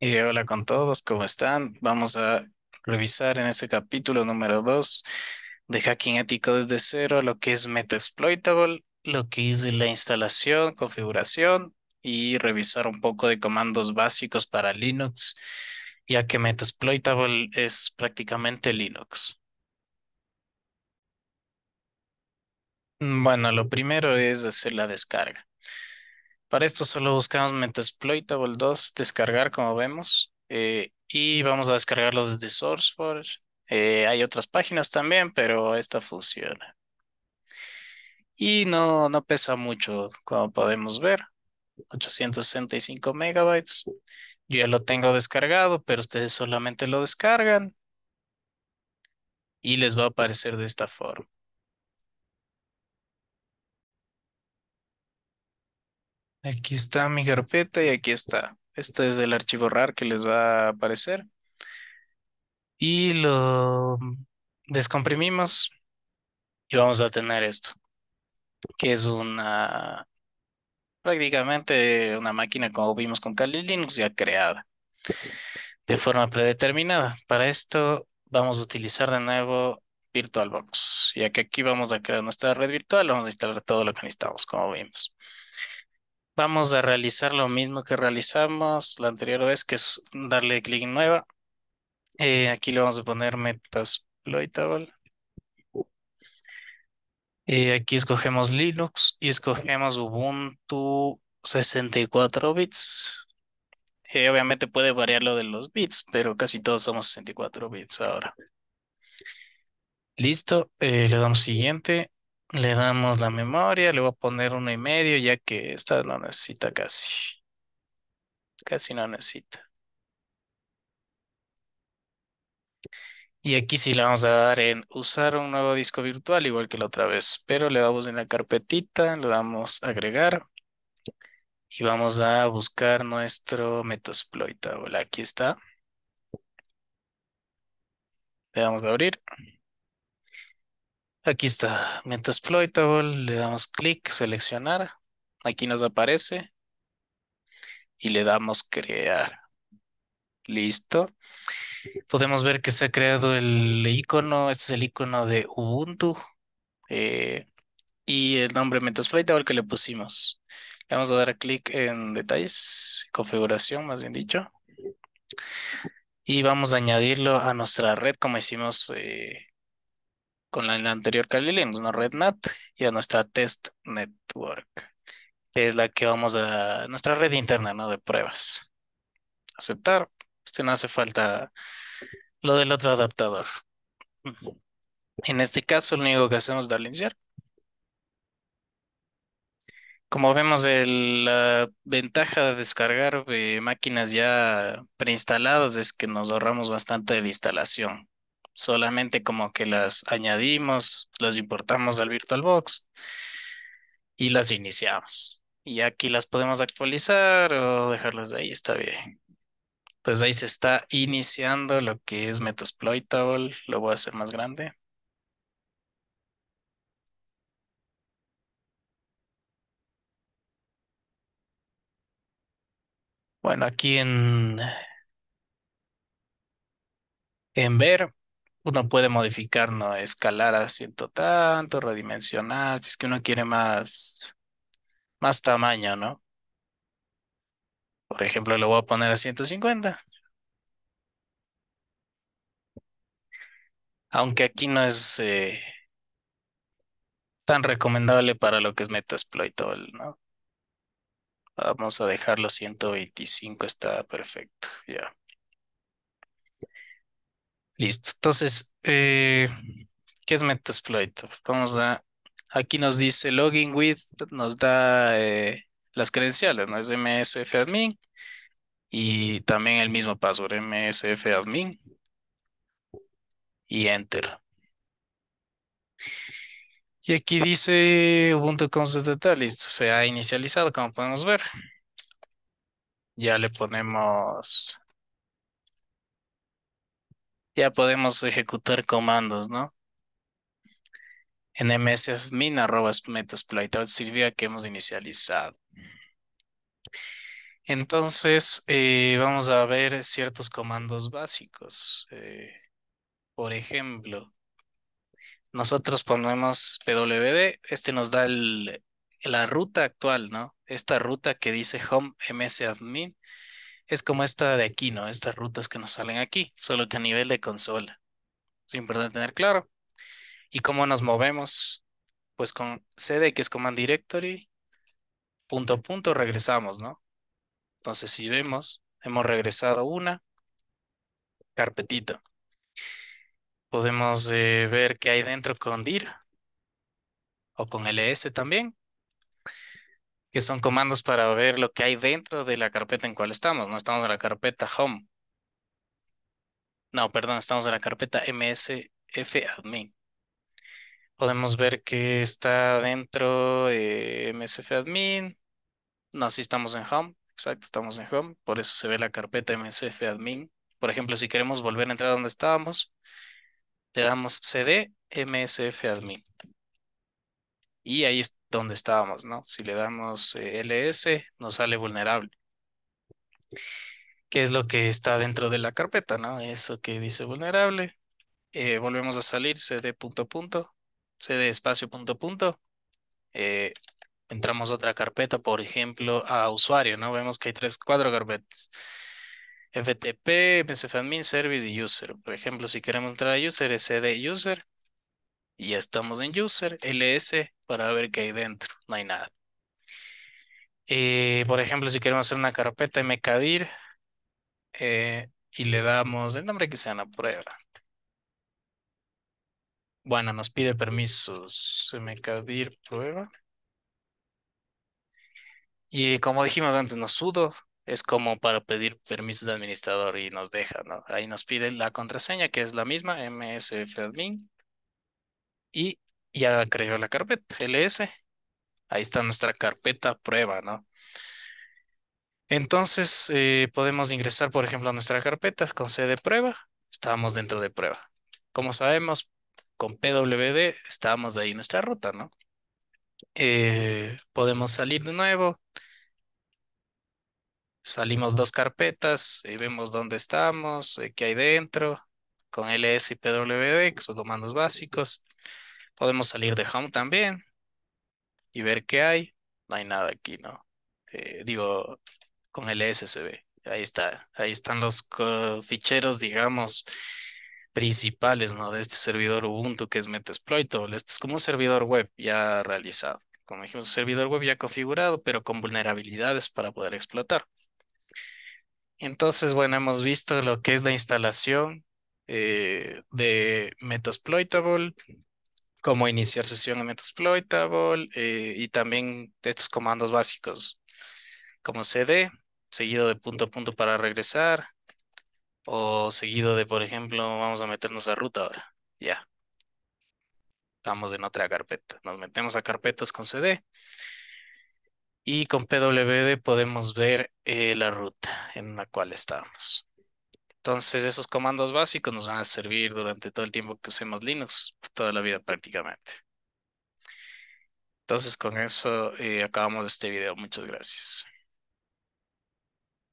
Y hola con todos, ¿cómo están? Vamos a revisar en este capítulo número 2 de Hacking Ético desde cero lo que es Metasploitable, lo que es la instalación, configuración y revisar un poco de comandos básicos para Linux, ya que Metasploitable es prácticamente Linux. Bueno, lo primero es hacer la descarga. Para esto solo buscamos Metasploitable 2, descargar como vemos, eh, y vamos a descargarlo desde SourceForge. Eh, hay otras páginas también, pero esta funciona. Y no, no pesa mucho, como podemos ver, 865 megabytes. Yo ya lo tengo descargado, pero ustedes solamente lo descargan y les va a aparecer de esta forma. Aquí está mi carpeta y aquí está. Este es el archivo RAR que les va a aparecer. y lo descomprimimos y vamos a tener esto, que es una prácticamente una máquina como vimos con Kali Linux ya creada de forma predeterminada. Para esto vamos a utilizar de nuevo VirtualBox, ya que aquí vamos a crear nuestra red virtual, vamos a instalar todo lo que necesitamos, como vimos. Vamos a realizar lo mismo que realizamos la anterior vez, que es darle clic en nueva. Eh, aquí le vamos a poner Metasploitable. Eh, aquí escogemos Linux y escogemos Ubuntu 64 bits. Eh, obviamente puede variar lo de los bits, pero casi todos somos 64 bits ahora. Listo, eh, le damos siguiente, le damos la memoria, le voy a poner uno y medio ya que esta no necesita casi, casi no necesita. Y aquí sí le vamos a dar en usar un nuevo disco virtual igual que la otra vez, pero le damos en la carpetita, le damos agregar y vamos a buscar nuestro Metasploitable. Aquí está. Le damos a abrir. Aquí está Metasploitable. Le damos clic, seleccionar. Aquí nos aparece. Y le damos crear. Listo. Podemos ver que se ha creado el icono. Este es el icono de Ubuntu. eh, y el nombre Metasploitable que le pusimos. Le vamos a dar clic en detalles, configuración más bien dicho. Y vamos a añadirlo a nuestra red como hicimos eh, con la, anterior Kali Linux, una red NAT y a nuestra test network, que es la que vamos a, nuestra red interna, ¿no? De pruebas. Aceptar. Este no hace falta lo del otro adaptador. En este caso, lo único que hacemos es darle iniciar. Como vemos, el- la ventaja de descargar eh, máquinas ya preinstaladas es que nos ahorramos bastante de la instalación. Solamente como que las añadimos, las importamos al VirtualBox y las iniciamos. Y aquí las podemos actualizar o dejarlas ahí, está bien. Pues ahí se está iniciando lo que es Metasploitable. Lo voy a hacer más grande. Bueno, aquí en, en ver, uno puede modificar, ¿no? Escalar a ciento tanto, redimensionar, si es que uno quiere más, más tamaño, ¿no? Por ejemplo, lo voy a poner a 150. Aunque aquí no es eh, tan recomendable para lo que es Metasploitable, ¿no? Vamos a dejarlo 125, está perfecto, ya. Listo. Entonces, eh, ¿qué es Metasploit? Vamos a, aquí nos dice login with, nos da eh, las credenciales, ¿no? Es MSF admin y también el mismo password, MSF admin y enter. Y aquí dice Ubuntu Constant Data, listo, se ha inicializado, como podemos ver. Ya le ponemos, ya podemos ejecutar comandos, ¿no? En msfmin arroba metasploit, que hemos inicializado. Entonces, eh, vamos a ver ciertos comandos básicos. Eh, por ejemplo, nosotros ponemos pwd, este nos da el, la ruta actual, ¿no? Esta ruta que dice home msadmin es como esta de aquí, ¿no? Estas rutas que nos salen aquí, solo que a nivel de consola. Es importante tener claro. ¿Y cómo nos movemos? Pues con cd, que es command directory, punto a punto, regresamos, ¿no? Entonces, si vemos, hemos regresado una carpetita. Podemos eh, ver qué hay dentro con dir o con ls también, que son comandos para ver lo que hay dentro de la carpeta en cual estamos. No estamos en la carpeta home. No, perdón, estamos en la carpeta msfadmin. Podemos ver que está dentro eh, msfadmin. No, sí estamos en home. Exacto, estamos en home. Por eso se ve la carpeta msfadmin. Por ejemplo, si queremos volver a entrar donde estábamos, le damos cd msfadmin. Y ahí es donde estábamos, ¿no? Si le damos eh, ls, nos sale vulnerable. ¿Qué es lo que está dentro de la carpeta, no? Eso que dice vulnerable. Eh, volvemos a salir, cd punto punto, cd espacio punto punto. Eh, entramos a otra carpeta, por ejemplo, a usuario, ¿no? Vemos que hay tres, cuatro carpetas. FTP, msfadmin, service y user. Por ejemplo, si queremos entrar a user, es cd user. Y ya estamos en user, ls, para ver qué hay dentro. No hay nada. Eh, por ejemplo, si queremos hacer una carpeta mkdir eh, y le damos el nombre que sea la prueba. Bueno, nos pide permisos mkdir prueba. Y como dijimos antes, nos sudo es como para pedir permisos de administrador y nos deja. Ahí nos pide la contraseña que es la misma, msfadmin. Y ya creó la carpeta, ls. Ahí está nuestra carpeta prueba, ¿no? Entonces eh, podemos ingresar, por ejemplo, a nuestra carpeta con C de prueba. Estábamos dentro de prueba. Como sabemos, con pwd estábamos ahí en nuestra ruta, ¿no? Eh, podemos salir de nuevo. Salimos dos carpetas y vemos dónde estamos, eh, qué hay dentro, con ls y pwd, que son comandos básicos. Podemos salir de home también y ver qué hay. No hay nada aquí, ¿no? digo, con el SSB. Ahí está, ahí están los ficheros, digamos, principales, ¿no? De este servidor Ubuntu que es Metasploitable. Este es como un servidor web ya realizado. Como dijimos, servidor web ya configurado, pero con vulnerabilidades para poder explotar. Entonces, bueno, hemos visto lo que es la instalación eh, de Metasploitable, cómo iniciar sesión en Metasploitable eh, y también estos comandos básicos como cd, seguido de punto a punto para regresar, o seguido de, por ejemplo, vamos a meternos a ruta ahora. Ya. Estamos en otra carpeta. Nos metemos a carpetas con cd. Y con pwd podemos ver eh, la ruta en la cual estamos. Entonces, esos comandos básicos nos van a servir durante todo el tiempo que usemos Linux, toda la vida prácticamente. Entonces, con eso eh, acabamos este video. Muchas gracias.